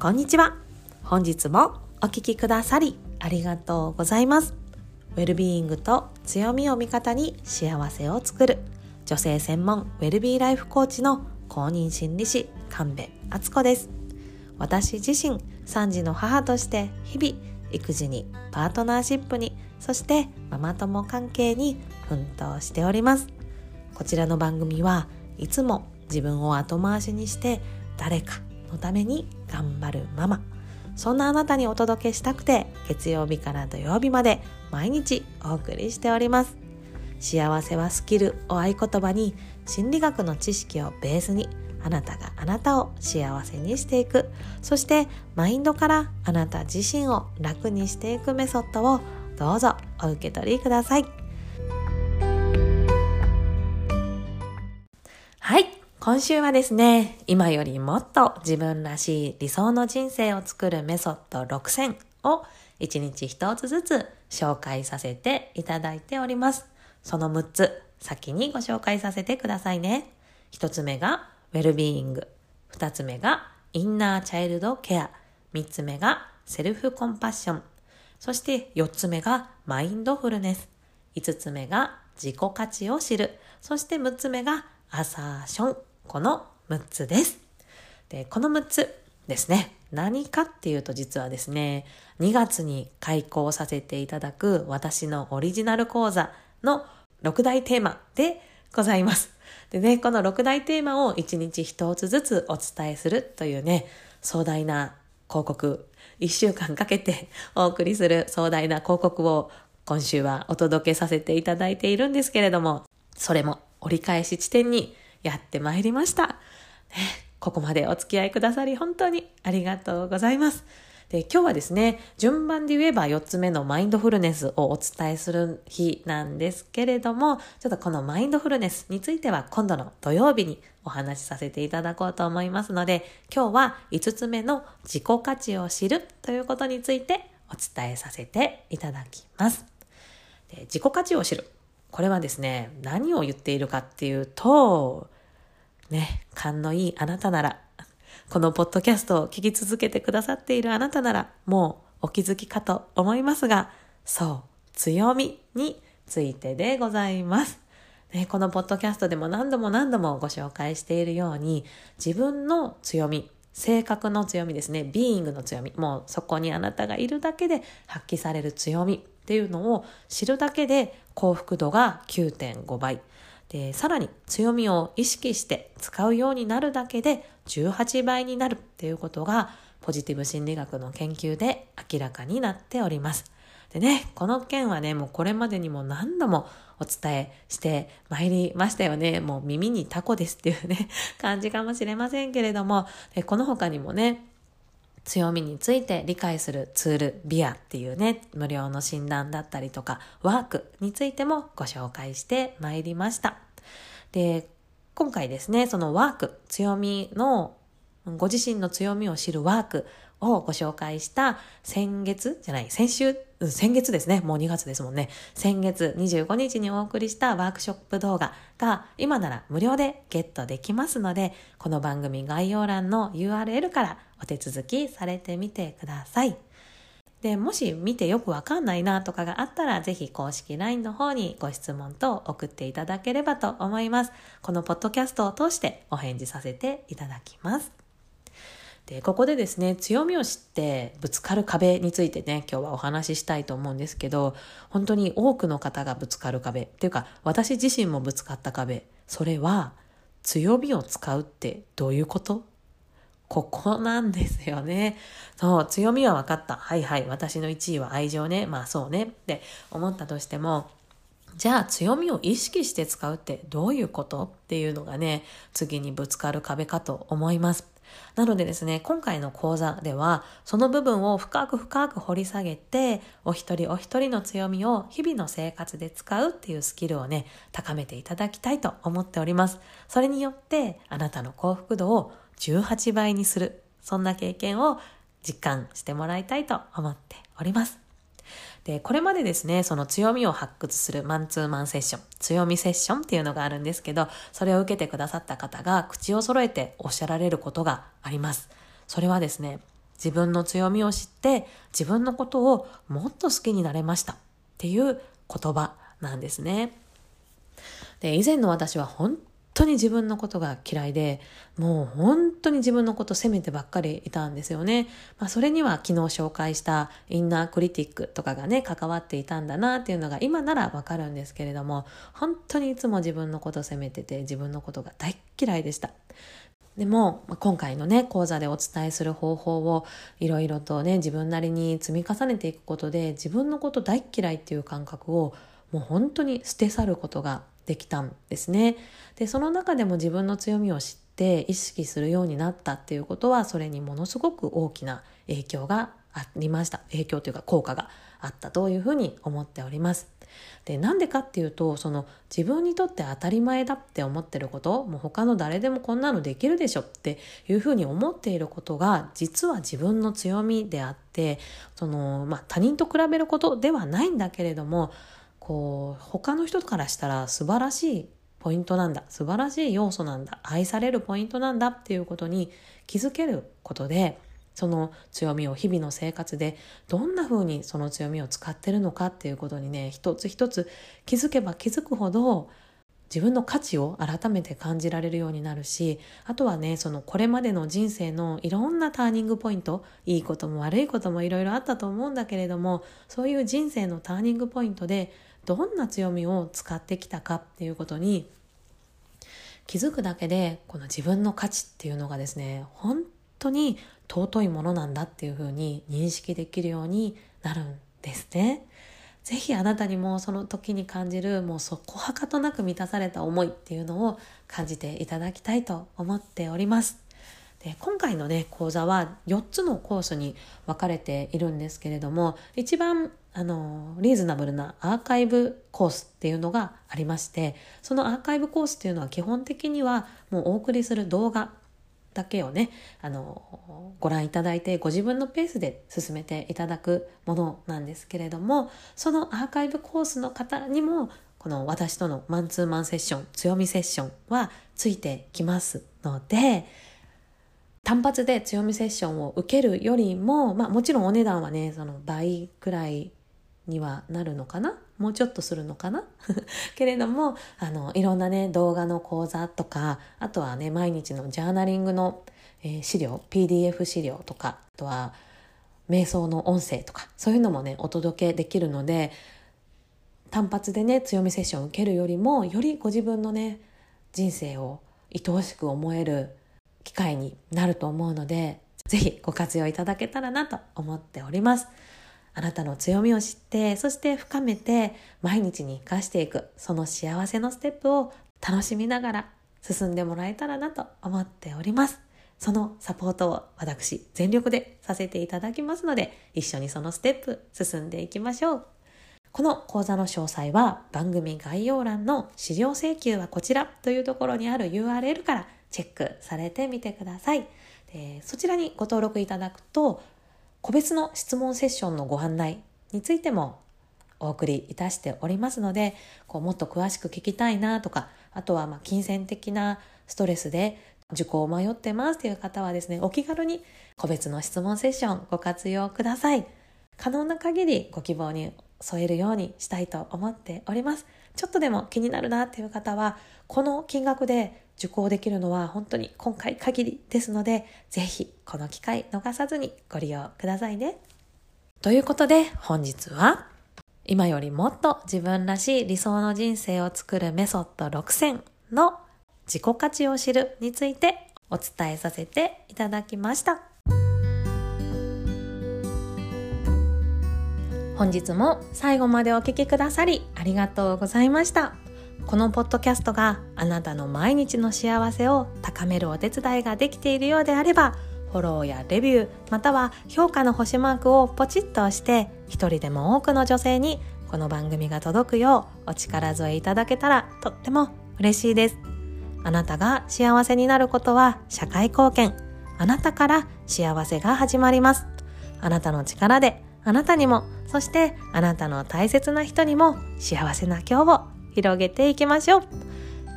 こんにちは。本日もお聴きくださりありがとうございます。ウェルビーイングと強みを味方に幸せを作る女性専門ウェルビーライフコーチの公認心理師神戸敦子です。私自身3児の母として日々育児にパートナーシップにそしてママ友関係に奮闘しております。こちらの番組はいつも自分を後回しにして誰かのために頑張るママ。そんなあなたにお届けしたくて月曜日から土曜日まで毎日お送りしております。幸せはスキルを合言葉に心理学の知識をベースにあなたがあなたを幸せにしていく。そしてマインドからあなた自身を楽にしていくメソッドをどうぞお受け取りください。はい。今週はですね、今よりもっと自分らしい理想の人生を作るメソッド6選を1日1つずつ紹介させていただいております。その6つ先にご紹介させてくださいね。1つ目がウェルビーイング。2つ目がインナーチャイルドケア。3つ目がセルフコンパッション。そして4つ目がマインドフルネス。5つ目が自己価値を知る。そして6つ目がアサーション。この6つです。で、この6つですね。何かっていうと実はですね、2月に開講させていただく私のオリジナル講座の6大テーマでございます。でね、この6大テーマを1日1つずつお伝えするというね、壮大な広告、1週間かけてお送りする壮大な広告を今週はお届けさせていただいているんですけれども、それも折り返し地点にやってまいりました。ね、ここまでお付き合いくださり本当にありがとうございます。で、今日はですね、順番で言えば4つ目のマインドフルネスをお伝えする日なんですけれども、ちょっとこのマインドフルネスについては今度の土曜日にお話しさせていただこうと思いますので、今日は5つ目の自己価値を知るということについてお伝えさせていただきます。で自己価値を知る。これはですね、何を言っているかっていうと、ね、勘のいいあなたなら、このポッドキャストを聞き続けてくださっているあなたなら、もうお気づきかと思いますが、そう、強みについてでございます。ね、このポッドキャストでも何度も何度もご紹介しているように、自分の強み、性格の強みですね、ビーイングの強み、もうそこにあなたがいるだけで発揮される強みっていうのを知るだけで幸福度が9.5倍。で、さらに強みを意識して使うようになるだけで18倍になるっていうことがポジティブ心理学の研究で明らかになっております。でね、この件はね、もうこれまでにも何度もお伝えしてまいりましたよね。もう耳にタコですっていうね、感じかもしれませんけれども、でこの他にもね、強みについて理解するツール、ビアっていうね、無料の診断だったりとか、ワークについてもご紹介してまいりました。で、今回ですね、そのワーク、強みの、ご自身の強みを知るワークをご紹介した先月じゃない、先週、うん、先月ですね。もう2月ですもんね。先月25日にお送りしたワークショップ動画が今なら無料でゲットできますので、この番組概要欄の URL からお手続きされてみてください。で、もし見てよくわかんないなとかがあったら、ぜひ公式 LINE の方にご質問と送っていただければと思います。このポッドキャストを通してお返事させていただきます。で、ここでですね、強みを知ってぶつかる壁についてね、今日はお話ししたいと思うんですけど、本当に多くの方がぶつかる壁っていうか、私自身もぶつかった壁、それは強みを使うってどういうこと？ここなんですよね。そう、強みは分かった。はいはい、私の1位は愛情ね。まあそうねって思ったとしても、じゃあ強みを意識して使うってどういうこと？っていうのがね、次にぶつかる壁かと思います。なのでですね、今回の講座では、その部分を深く深く掘り下げて、お一人お一人の強みを日々の生活で使うっていうスキルをね、高めていただきたいと思っております。それによって、あなたの幸福度を18倍にする、そんな経験を実感してもらいたいと思っております。で、これまでですね、その強みを発掘するマンツーマンセッション、強みセッションっていうのがあるんですけど、それを受けてくださった方が口を揃えておっしゃられることがあります。それはですね、自分の強みを知って自分のことをもっと好きになれましたっていう言葉なんですね。で、以前の私は本当に自分のことが嫌いで、もう本当に自分のこと責めてばっかりいたんですよね。まあ、それには昨日紹介したインナークリティックとかがね、関わっていたんだなっていうのが今ならわかるんですけれども、本当にいつも自分のこと責めてて、自分のことが大嫌いでした。でも、今回のね、講座でお伝えする方法をいろいろとね、自分なりに積み重ねていくことで、自分のこと大嫌いっていう感覚をもう本当に捨て去ることができたんですね。で、その中でも自分の強みを知って意識するようになったっていうことは、それにものすごく大きな影響がありました。影響というか効果があったというふうに思っております。でなんでかっていうとその自分にとって当たり前だって思ってることもう他の誰でもこんなのできるでしょっていうふうに思っていることが実は自分の強みであってその、まあ、他人と比べることではないんだけれどもこう他の人からしたら素晴らしいポイントなんだ。素晴らしい要素なんだ。愛されるポイントなんだっていうことに気づけることでその強みを日々の生活でどんな風にその強みを使ってるのかっていうことにね一つ一つ気づけば気づくほど自分の価値を改めて感じられるようになるしあとはねそのこれまでの人生のいろんなターニングポイントいいことも悪いこともいろいろあったと思うんだけれどもそういう人生のターニングポイントでどんな強みを使ってきたかっていうことに気づくだけでこの自分の価値っていうのがですね本当に尊いものなんだっていうふうに認識できるようになるんですね。ぜひあなたにもその時に感じるもうそこはかとなく満たされた思いっていうのを感じていただきたいと思っております。で今回のね講座は4つのコースに分かれているんですけれども一番あのリーズナブルなアーカイブコースっていうのがありましてそのアーカイブコースっていうのは基本的にはもうお送りする動画だけをねあのご覧いただいてご自分のペースで進めていただくものなんですけれどもそのアーカイブコースの方にもこの私とのマンツーマンセッション強みセッションはついてきますので単発で強みセッションを受けるよりも、まあもちろんお値段はね、その倍くらいにはなるのかな？もうちょっとするのかな？けれども、あの、いろんなね、動画の講座とか、あとはね、毎日のジャーナリングの、えー、資料、PDF 資料とか、あとは、瞑想の音声とか、そういうのもね、お届けできるので、単発でね、強みセッションを受けるよりも、よりご自分のね、人生を愛おしく思える機会になると思うので、ぜひご活用いただけたらなと思っております。あなたの強みを知って、そして深めて毎日に活かしていく、その幸せのステップを楽しみながら進んでもらえたらなと思っております。そのサポートを私全力でさせていただきますので、一緒にそのステップ進んでいきましょう。この講座の詳細は番組概要欄の資料請求はこちらというところにある URL からチェックされてみてください。でそちらにご登録いただくと、個別の質問セッションのご案内についてもお送りいたしておりますので、こうもっと詳しく聞きたいなとか、あとはま金銭的なストレスで受講を迷ってますという方はですね、お気軽に個別の質問セッションご活用ください。可能な限りご希望に添えるようにしたいと思っております。ちょっとでも気になるなっていう方は、この金額で受講できるのは本当に今回限りですので、ぜひこの機会逃さずにご利用くださいね。ということで本日は、今よりもっと自分らしい理想の人生を作るメソッド6選の自己価値を知るについてお伝えさせていただきました。本日も最後までお聴きくださりありがとうございました。このポッドキャストがあなたの毎日の幸せを高めるお手伝いができているようであれば、フォローやレビュー、または評価の星マークをポチッと押して、一人でも多くの女性にこの番組が届くようお力添えいただけたらとっても嬉しいです。あなたが幸せになることは社会貢献。あなたから幸せが始まります。あなたの力であなたにもそしてあなたの大切な人にも幸せな今日を広げていきましょう。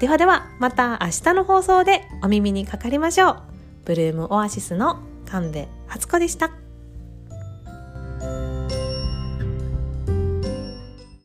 ではではまた明日の放送でお耳にかかりましょう。ブルームオアシスの神戸初子でした。